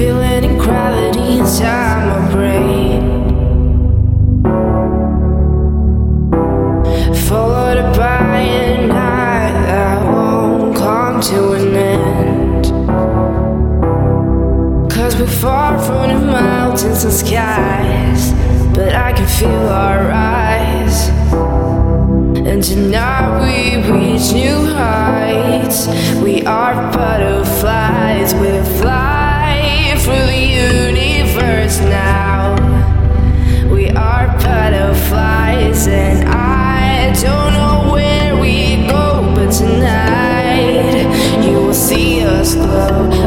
Feeling gravity inside my brain. Followed by a night that won't come to an end. Cause we're far from the mountains and skies, but I can feel our rise. And tonight we reach new heights. We are butterflies, see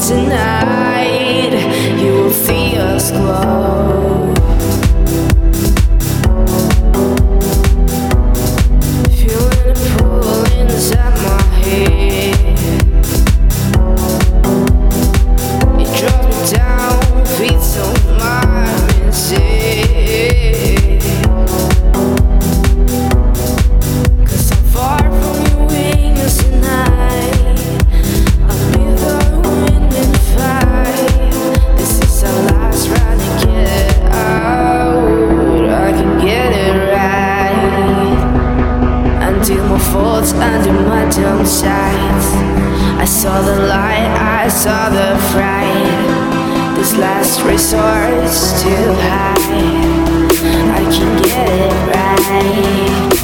tonight you will see us glow. Sides. I saw the light, I saw the fright. This last resort's too high. I can get it right.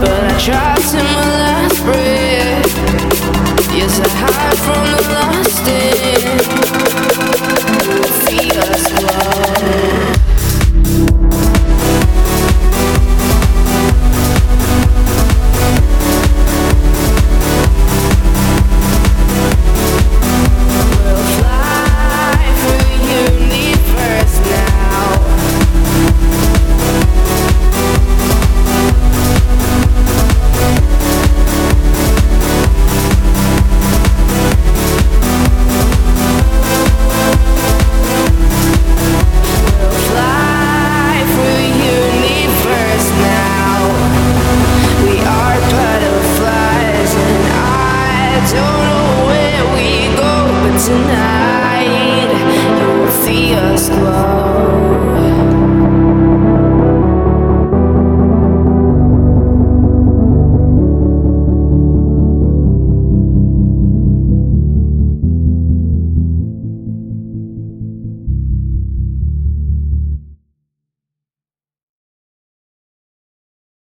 But I tried to my last breath. Yes, I hide from the lost in. Tonight